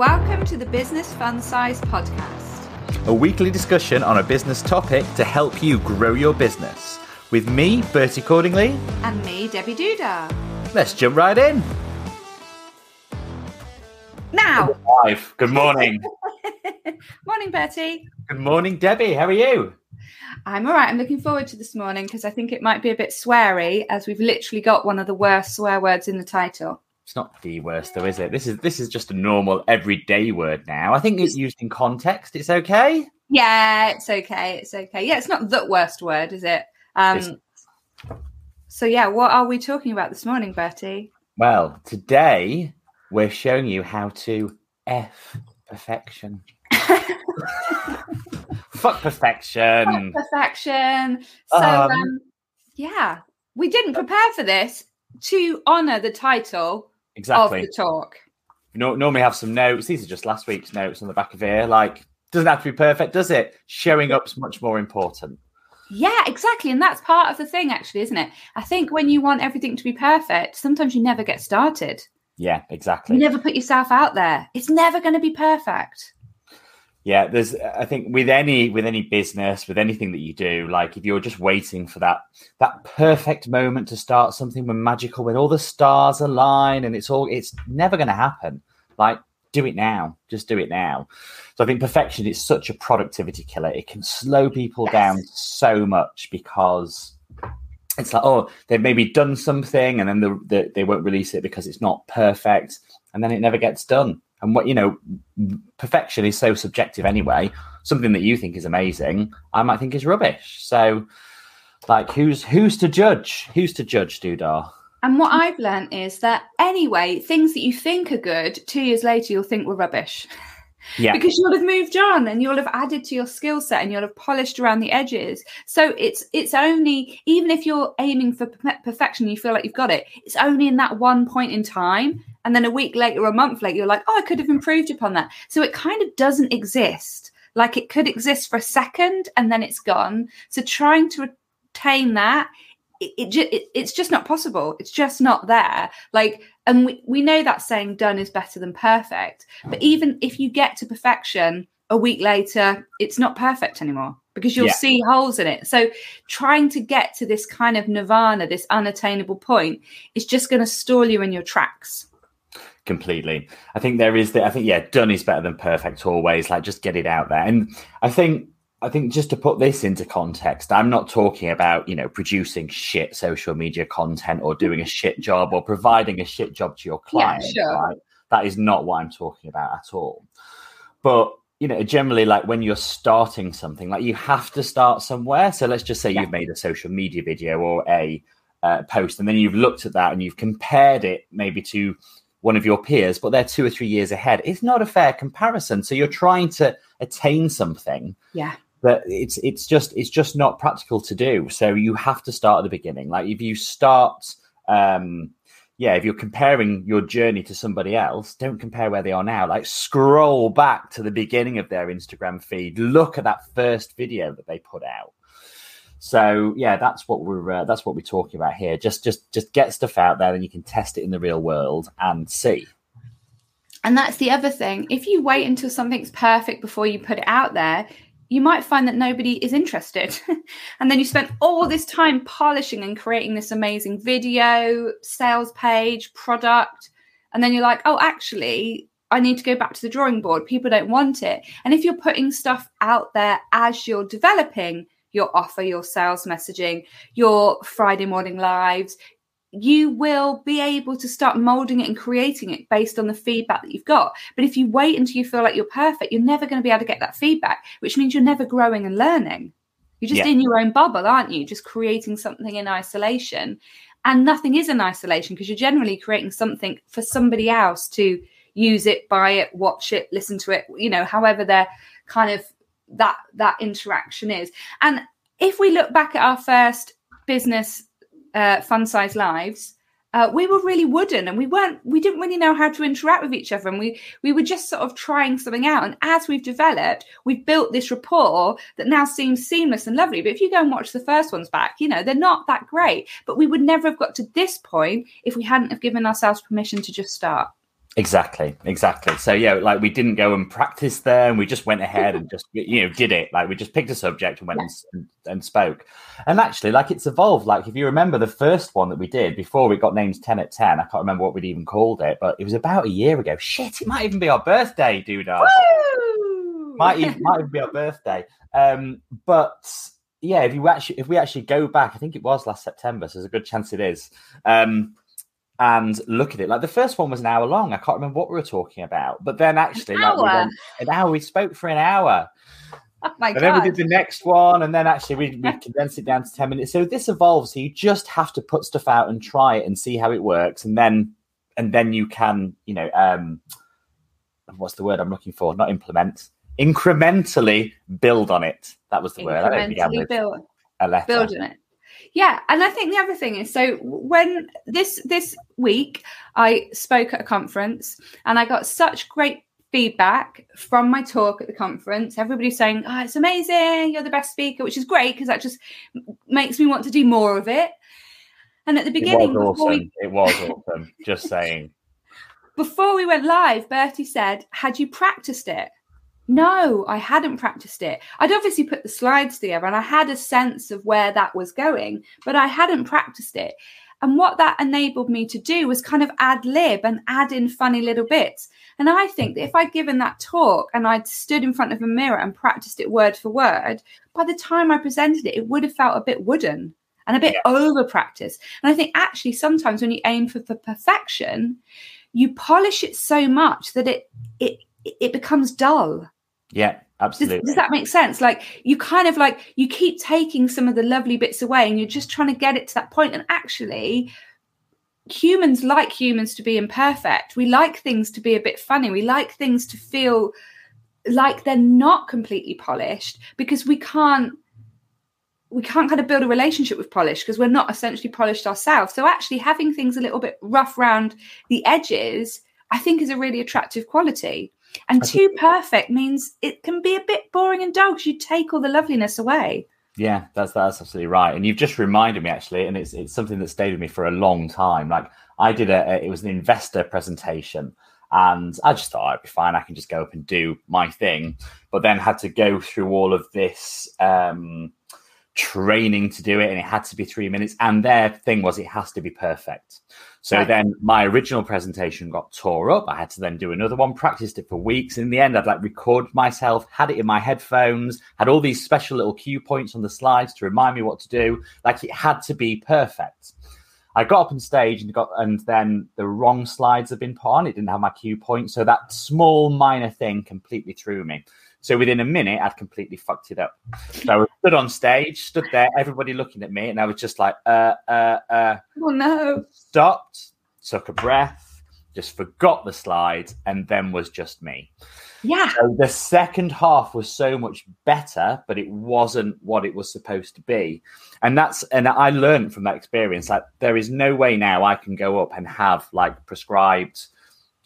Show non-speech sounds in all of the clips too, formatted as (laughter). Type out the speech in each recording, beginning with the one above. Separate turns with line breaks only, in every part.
Welcome to the Business Fun Size Podcast,
a weekly discussion on a business topic to help you grow your business. With me, Bertie Cordingley,
and me, Debbie Duda.
Let's jump right in.
Now,
live. Good morning. (laughs)
morning, Bertie.
Good morning, Debbie. How are you?
I'm all right. I'm looking forward to this morning because I think it might be a bit sweary, as we've literally got one of the worst swear words in the title.
It's not the worst, though, is it? This is this is just a normal everyday word now. I think it's used in context. It's okay.
Yeah, it's okay. It's okay. Yeah, it's not the worst word, is it? Um, so yeah, what are we talking about this morning, Bertie?
Well, today we're showing you how to f perfection. (laughs) Fuck perfection.
Fuck perfection. So um, um, yeah, we didn't prepare for this to honor the title
exactly
of the talk.
You know, normally have some notes. These are just last week's notes on the back of here. Like, doesn't have to be perfect, does it? Showing up's much more important.
Yeah, exactly. And that's part of the thing, actually, isn't it? I think when you want everything to be perfect, sometimes you never get started.
Yeah, exactly.
You never put yourself out there. It's never going to be perfect
yeah there's i think with any with any business with anything that you do like if you're just waiting for that that perfect moment to start something when magical when all the stars align and it's all it's never going to happen like do it now just do it now. So i think perfection is such a productivity killer. It can slow people yes. down so much because it's like oh they've maybe done something and then the, the, they won't release it because it's not perfect and then it never gets done and what you know, perfection is so subjective anyway. Something that you think is amazing, I might think is rubbish. So, like, who's who's to judge? Who's to judge, Duda?
And what I've learned is that anyway, things that you think are good, two years later you'll think were rubbish. (laughs) Yeah. because you'll have moved on and you'll have added to your skill set and you'll have polished around the edges. So it's it's only even if you're aiming for perfection, you feel like you've got it. It's only in that one point in time, and then a week later, a month later, you're like, oh, I could have improved upon that. So it kind of doesn't exist. Like it could exist for a second and then it's gone. So trying to attain that it, it, it's just not possible it's just not there like and we, we know that saying done is better than perfect but even if you get to perfection a week later it's not perfect anymore because you'll yeah. see holes in it so trying to get to this kind of nirvana this unattainable point is just going to stall you in your tracks
completely i think there is the i think yeah done is better than perfect always like just get it out there and i think I think just to put this into context, I'm not talking about, you know, producing shit social media content or doing a shit job or providing a shit job to your client. Yeah, sure. Right? That is not what I'm talking about at all. But, you know, generally, like when you're starting something, like you have to start somewhere. So let's just say yeah. you've made a social media video or a uh, post, and then you've looked at that and you've compared it maybe to one of your peers, but they're two or three years ahead. It's not a fair comparison. So you're trying to attain something.
Yeah
but it's it's just it's just not practical to do. So you have to start at the beginning. Like if you start, um, yeah, if you're comparing your journey to somebody else, don't compare where they are now. Like scroll back to the beginning of their Instagram feed. Look at that first video that they put out. So yeah, that's what we're uh, that's what we're talking about here. Just just just get stuff out there, and you can test it in the real world and see.
And that's the other thing. If you wait until something's perfect before you put it out there, you might find that nobody is interested. (laughs) and then you spent all this time polishing and creating this amazing video, sales page, product. And then you're like, oh, actually, I need to go back to the drawing board. People don't want it. And if you're putting stuff out there as you're developing your offer, your sales messaging, your Friday morning lives, you will be able to start molding it and creating it based on the feedback that you've got. But if you wait until you feel like you're perfect, you're never going to be able to get that feedback, which means you're never growing and learning. You're just yeah. in your own bubble, aren't you? Just creating something in isolation. And nothing is in isolation because you're generally creating something for somebody else to use it, buy it, watch it, listen to it, you know, however they're kind of that that interaction is. And if we look back at our first business uh, fun size lives, uh, we were really wooden and we weren't we didn't really know how to interact with each other and we we were just sort of trying something out. And as we've developed we've built this rapport that now seems seamless and lovely. But if you go and watch the first ones back you know they're not that great. But we would never have got to this point if we hadn't have given ourselves permission to just start
Exactly, exactly. So yeah, like we didn't go and practice there, and we just went ahead and just you know did it. Like we just picked a subject and went yeah. and, and, spoke. And actually, like it's evolved. Like if you remember the first one that we did before we got names ten at ten, I can't remember what we'd even called it, but it was about a year ago. Shit, it might even be our birthday, dude. Might even might even be our birthday. Um, but yeah, if you actually if we actually go back, I think it was last September, so there's a good chance it is. Um, and look at it. Like the first one was an hour long. I can't remember what we were talking about, but then actually, an, like, hour. We went, an hour. We spoke for an hour. (laughs)
Oh my
and
God.
then we did the next one, and then actually we, we (laughs) condensed it down to ten minutes. So this evolves. So you just have to put stuff out and try it and see how it works, and then and then you can, you know, um, what's the word I'm looking for? Not implement, incrementally build on it. That was the word. I
don't build,
a letter.
Build on it. Yeah, and I think the other thing is so when this this week I spoke at a conference and I got such great feedback from my talk at the conference. Everybody's saying, "Oh, it's amazing! You're the best speaker," which is great because that just makes me want to do more of it. And at the beginning,
it was awesome. We... It was awesome. just saying. (laughs)
Before we went live, Bertie said, "Had you practiced it?" No, I hadn't practiced it. I'd obviously put the slides together and I had a sense of where that was going, but I hadn't practiced it. And what that enabled me to do was kind of ad lib and add in funny little bits. And I think that if I'd given that talk and I'd stood in front of a mirror and practiced it word for word, by the time I presented it, it would have felt a bit wooden and a bit yeah. over practice. And I think actually sometimes when you aim for, for perfection, you polish it so much that it it it becomes dull
yeah, absolutely.
Does, does, that make sense? Like you kind of like you keep taking some of the lovely bits away and you're just trying to get it to that point. And actually, humans like humans to be imperfect. We like things to be a bit funny. We like things to feel like they're not completely polished because we can't we can't kind of build a relationship with polish because we're not essentially polished ourselves. So actually having things a little bit rough around the edges, I think is a really attractive quality. And too perfect means it can be a bit boring and dull because you take all the loveliness away.
Yeah, that's that's absolutely right. And you've just reminded me actually, and it's it's something that stayed with me for a long time. Like I did a, a it was an investor presentation, and I just thought I'd be fine. I can just go up and do my thing, but then had to go through all of this um, training to do it, and it had to be three minutes. And their thing was it has to be perfect. So right. then my original presentation got tore up. I had to then do another one, practiced it for weeks. In the end, I'd like record myself, had it in my headphones, had all these special little cue points on the slides to remind me what to do. Like it had to be perfect. I got up on stage and got, and then the wrong slides had been put on. It didn't have my cue point, so that small minor thing completely threw me. So within a minute, I'd completely fucked it up. So I was stood on stage, stood there, everybody looking at me, and I was just like, uh, uh, uh.
Oh no!
Stopped, took a breath, just forgot the slides, and then was just me.
Yeah.
So the second half was so much better, but it wasn't what it was supposed to be. And that's and I learned from that experience like there is no way now I can go up and have like prescribed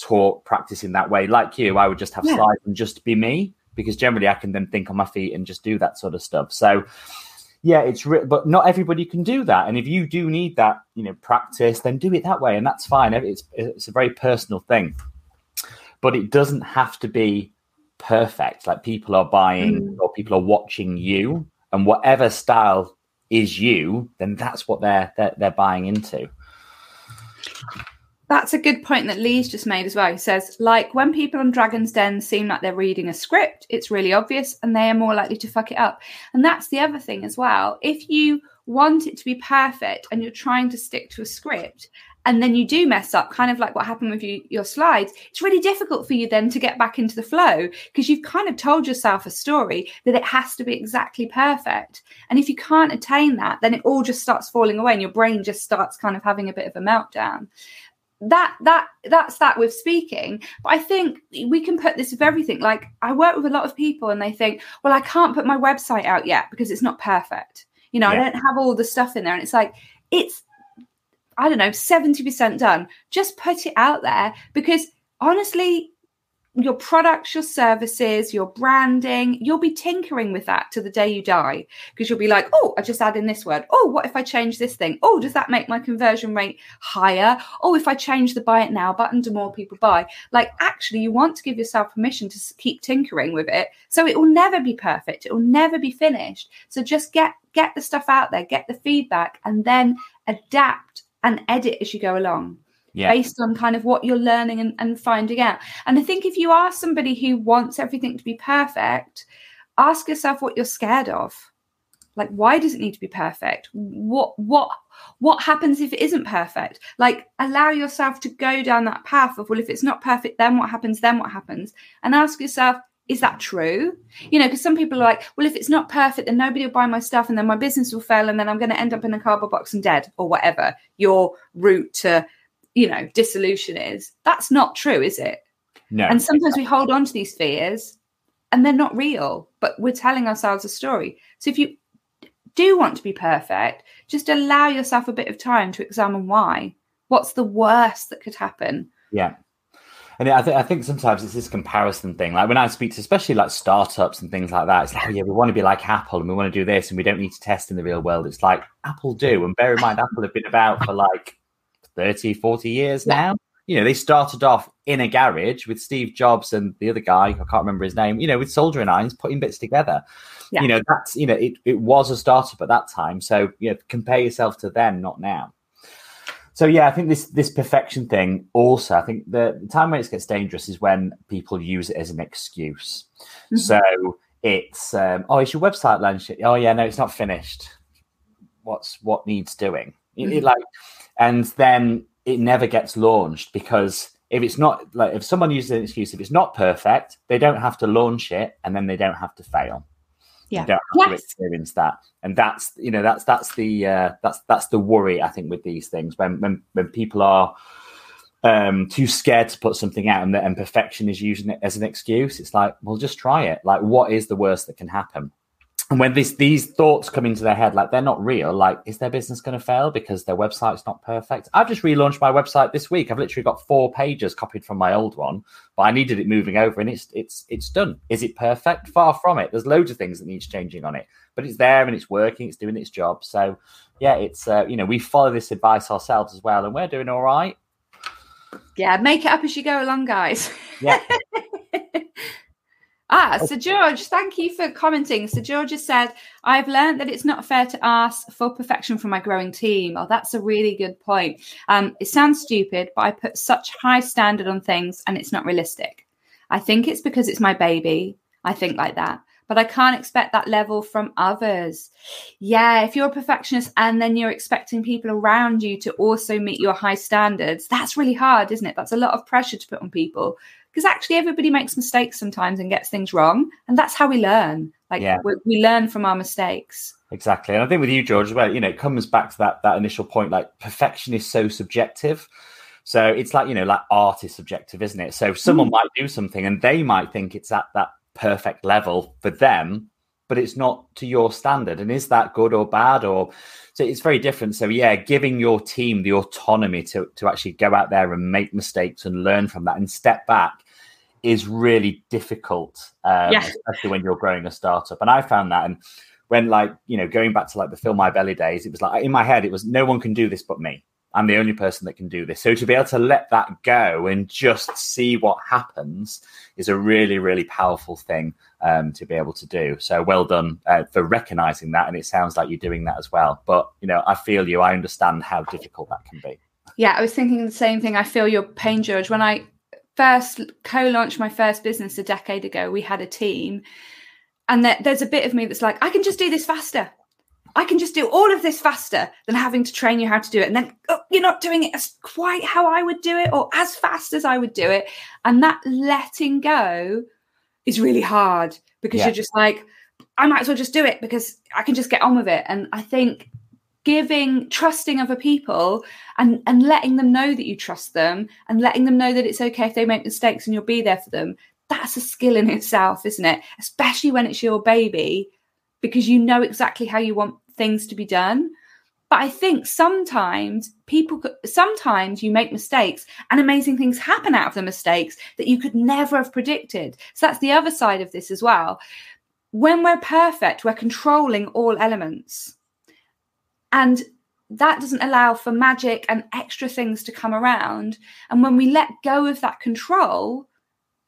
taught practice in that way. Like you, I would just have yeah. slides and just be me because generally I can then think on my feet and just do that sort of stuff. So yeah, it's re- but not everybody can do that. And if you do need that, you know, practice, then do it that way, and that's fine. It's it's a very personal thing, but it doesn't have to be perfect. Like people are buying mm. or people are watching you, and whatever style is you, then that's what they're they're, they're buying into.
That's a good point that Lee's just made as well. He says, like when people on Dragon's Den seem like they're reading a script, it's really obvious and they are more likely to fuck it up. And that's the other thing as well. If you want it to be perfect and you're trying to stick to a script and then you do mess up, kind of like what happened with you, your slides, it's really difficult for you then to get back into the flow because you've kind of told yourself a story that it has to be exactly perfect. And if you can't attain that, then it all just starts falling away and your brain just starts kind of having a bit of a meltdown that that that's that with speaking. But i think we can put this with everything. Like i work with a lot of people and they think well i can't put my website out yet because it's not perfect. You know yeah. i don't have all the stuff in there. And it's like it's i don't know 70% done. Just put it out there because honestly your products, your services, your branding, you'll be tinkering with that to the day you die because you'll be like, oh, I just add in this word. Oh, what if I change this thing? Oh, does that make my conversion rate higher? Oh, if I change the buy it now button, do more people buy? Like, actually, you want to give yourself permission to keep tinkering with it. So it will never be perfect. It will never be finished. So just get get the stuff out there, get the feedback, and then adapt and edit as you go along yeah. based on kind of what you're learning and, and finding out. And I think if you are somebody who wants everything to be perfect, ask yourself what you're scared of. Like, why does it need to be perfect? What what what happens if it isn't perfect? Like, allow yourself to go down that path of well, if it's not perfect, then what happens? Then what happens? And ask yourself, is that true? You know, because some people are like, well, if it's not perfect, then nobody will buy my stuff and then my business will fail and then I'm going to end up in a cardboard box and dead or whatever your route to you know, dissolution is. That's not true, is it?
No.
And sometimes we hold on to these fears and they're not real, but we're telling ourselves a story. So if you do want to be perfect, just allow yourself a bit of time to examine why. What's the worst that could happen?
Yeah. And I, th- I think sometimes it's this comparison thing. Like when I speak to, especially like startups and things like that, it's like, oh, yeah, we want to be like Apple and we want to do this and we don't need to test in the real world. It's like Apple do. And bear in mind, Apple have been about for like 30, 40 years yeah. now. You know, they started off in a garage with Steve Jobs and the other guy, I can't remember his name, you know, with soldering irons, putting bits together. Yeah. You know, that's, you know, it, it was a startup at that time. So, you know, compare yourself to then, not now. So yeah, I think this this perfection thing also, I think the, the time when it gets dangerous is when people use it as an excuse. Mm-hmm. So it's um, oh, is your website launched? Oh yeah, no, it's not finished. What's what needs doing? Mm-hmm. It, it, like and then it never gets launched because if it's not like if someone uses an excuse, if it's not perfect, they don't have to launch it, and then they don't have to fail.
Yeah,
they don't have yes. to experience that, and that's you know that's that's the uh, that's that's the worry I think with these things when when when people are um, too scared to put something out and, and perfection is using it as an excuse. It's like, well, just try it. Like, what is the worst that can happen? And when these these thoughts come into their head, like they're not real, like is their business going to fail because their website's not perfect? I've just relaunched my website this week. I've literally got four pages copied from my old one, but I needed it moving over, and it's it's it's done. Is it perfect? Far from it. There's loads of things that needs changing on it, but it's there and it's working. It's doing its job. So yeah, it's uh, you know we follow this advice ourselves as well, and we're doing all right.
Yeah, make it up as you go along, guys.
Yeah. (laughs)
Ah, so George, thank you for commenting. So George has said, I've learned that it's not fair to ask for perfection from my growing team. Oh, that's a really good point. Um, it sounds stupid, but I put such high standard on things and it's not realistic. I think it's because it's my baby. I think like that. But I can't expect that level from others. Yeah, if you're a perfectionist and then you're expecting people around you to also meet your high standards, that's really hard, isn't it? That's a lot of pressure to put on people because actually everybody makes mistakes sometimes and gets things wrong and that's how we learn like yeah. we, we, learn from our mistakes
exactly and i think with you george as well you know it comes back to that that initial point like perfection is so subjective so it's like you know like art is subjective isn't it so someone mm. might do something and they might think it's at that perfect level for them but it's not to your standard. And is that good or bad? Or so it's very different. So yeah, giving your team the autonomy to to actually go out there and make mistakes and learn from that and step back is really difficult, um, yeah. especially when you're growing a startup. And I found that and when like you know going back to like the fill my belly days it was like in my head it was no one can do this but me I'm the only person that can do this. So to be able to let that go and just see what happens is a really, really powerful thing um, to be able to do. So well done uh, for recognizing that. And it sounds like you're doing that as well. But, you know, I feel you. I understand how difficult that can be.
Yeah, I was thinking the same thing. I feel your pain, George. When I first co launched my first business a decade ago, we had a team. And there's a bit of me that's like, I can just do this faster. I can just do all of this faster than having to train you how to do it. And then oh, you're not doing it as quite how I would do it or as fast as I would do it. And that letting go is really hard because yeah. you're just like, I might as well just do it because I can just get on with it. And I think giving trusting other people and and letting them know that you trust them and letting them know that it's okay if they make mistakes and you'll be there for them that's a skill in itself isn't it especially when it's your baby because you know exactly how you want things to be done. But I think sometimes people, sometimes you make mistakes and amazing things happen out of the mistakes that you could never have predicted. So that's the other side of this as well. When we're perfect, we're controlling all elements. And that doesn't allow for magic and extra things to come around. And when we let go of that control,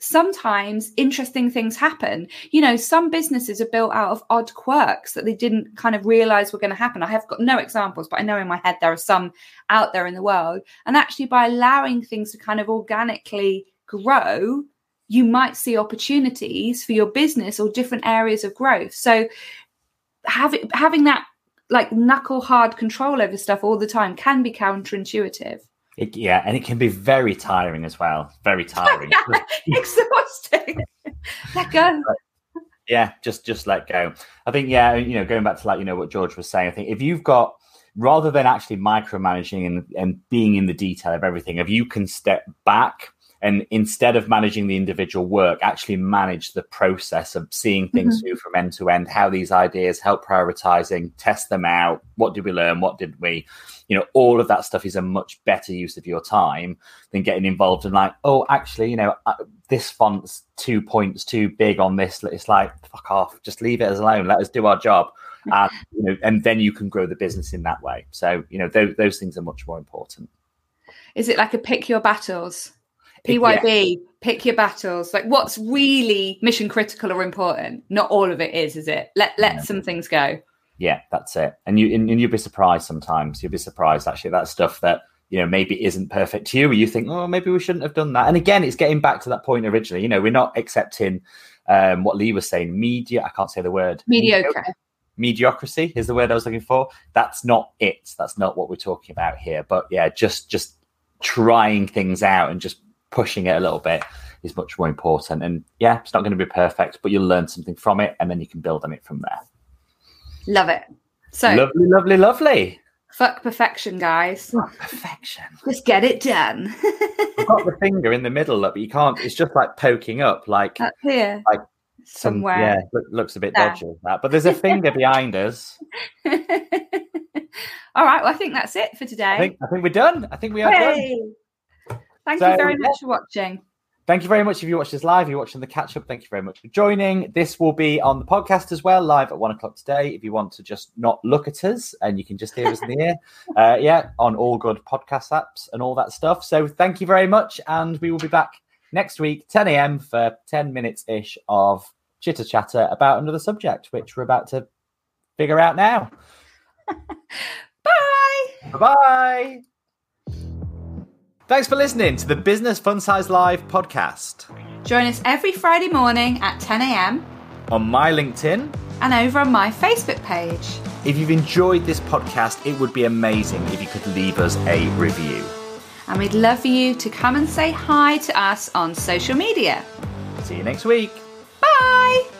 sometimes interesting things happen. You know, some businesses are built out of odd quirks that they didn't kind of realize were going to happen. I have got no examples, but I know in my head there are some out there in the world. And actually, by allowing things to kind of organically grow, you might see opportunities for your business or different areas of growth. So, having having that like knuckle hard control over stuff all the time can be counterintuitive.
It, yeah, and it can be very tiring as well. Very tiring. (laughs)
Exhausting. let go. (laughs)
yeah, just just let go. I think yeah, you know, going back to like you know what George was saying. I think if you've got rather than actually micromanaging and, and being in the detail of everything, if you can step back and instead of managing the individual work actually manage the process of seeing things mm-hmm. through from end to end how these ideas help prioritizing test them out what did we learn what did we? You know all of that stuff is a much better use of your time than getting involved in like oh actually you know uh, this font's two points too big on this. It's like fuck off just leave it as alone let us do our job. (laughs) And you know and then you can grow the business in that way. So you know those, those things are much more important.
Is it like a pick your battles PYB, yeah. pick your battles. Like what's really mission critical or important? Not all of it is, is it? Let let yeah. some things go.
Yeah, that's it. And you and, and you'll be surprised sometimes. You'll be surprised actually that stuff that you know maybe isn't perfect to you. You think, oh, maybe we shouldn't have done that. And again, it's getting back to that point originally. You know, we're not accepting um, what Lee was saying. Media. I can't say the word.
Mediocre.
Mediocrity is the word I was looking for. That's not it. That's not what we're talking about here. But yeah, just just trying things out and just pushing it a little bit is much more important. And yeah, it's not going to be perfect, but you'll learn something from it and then you can build on it from there.
Love it. So
lovely, lovely, lovely.
Fuck perfection, guys.
Fuck perfection.
Just get it done.
You've got the finger in the middle, but you can't. It's just like poking up, like
up here,
like
some, somewhere.
Yeah, look, looks a bit there. dodgy. That, but there's a finger behind us. (laughs)
All right. Well, I think that's it for today. I
think, I think we're done. I think we are hey. done.
Thank so, you very much for watching.
Thank you very much if you watch this live, you're watching the catch up. Thank you very much for joining. This will be on the podcast as well, live at one o'clock today. If you want to just not look at us and you can just hear us in the ear, (laughs) uh, yeah, on all good podcast apps and all that stuff. So thank you very much, and we will be back next week, 10 a.m. for 10 minutes ish of chitter chatter about another subject, which we're about to figure out now. (laughs)
Bye.
Bye bye. Thanks for listening to the Business Fun Size Live podcast.
Join us every Friday morning at 10 a.m.
on my LinkedIn
and over on my Facebook page.
If you've enjoyed this podcast, it would be amazing if you could leave us a review.
And we'd love for you to come and say hi to us on social media.
See you next week.
Bye.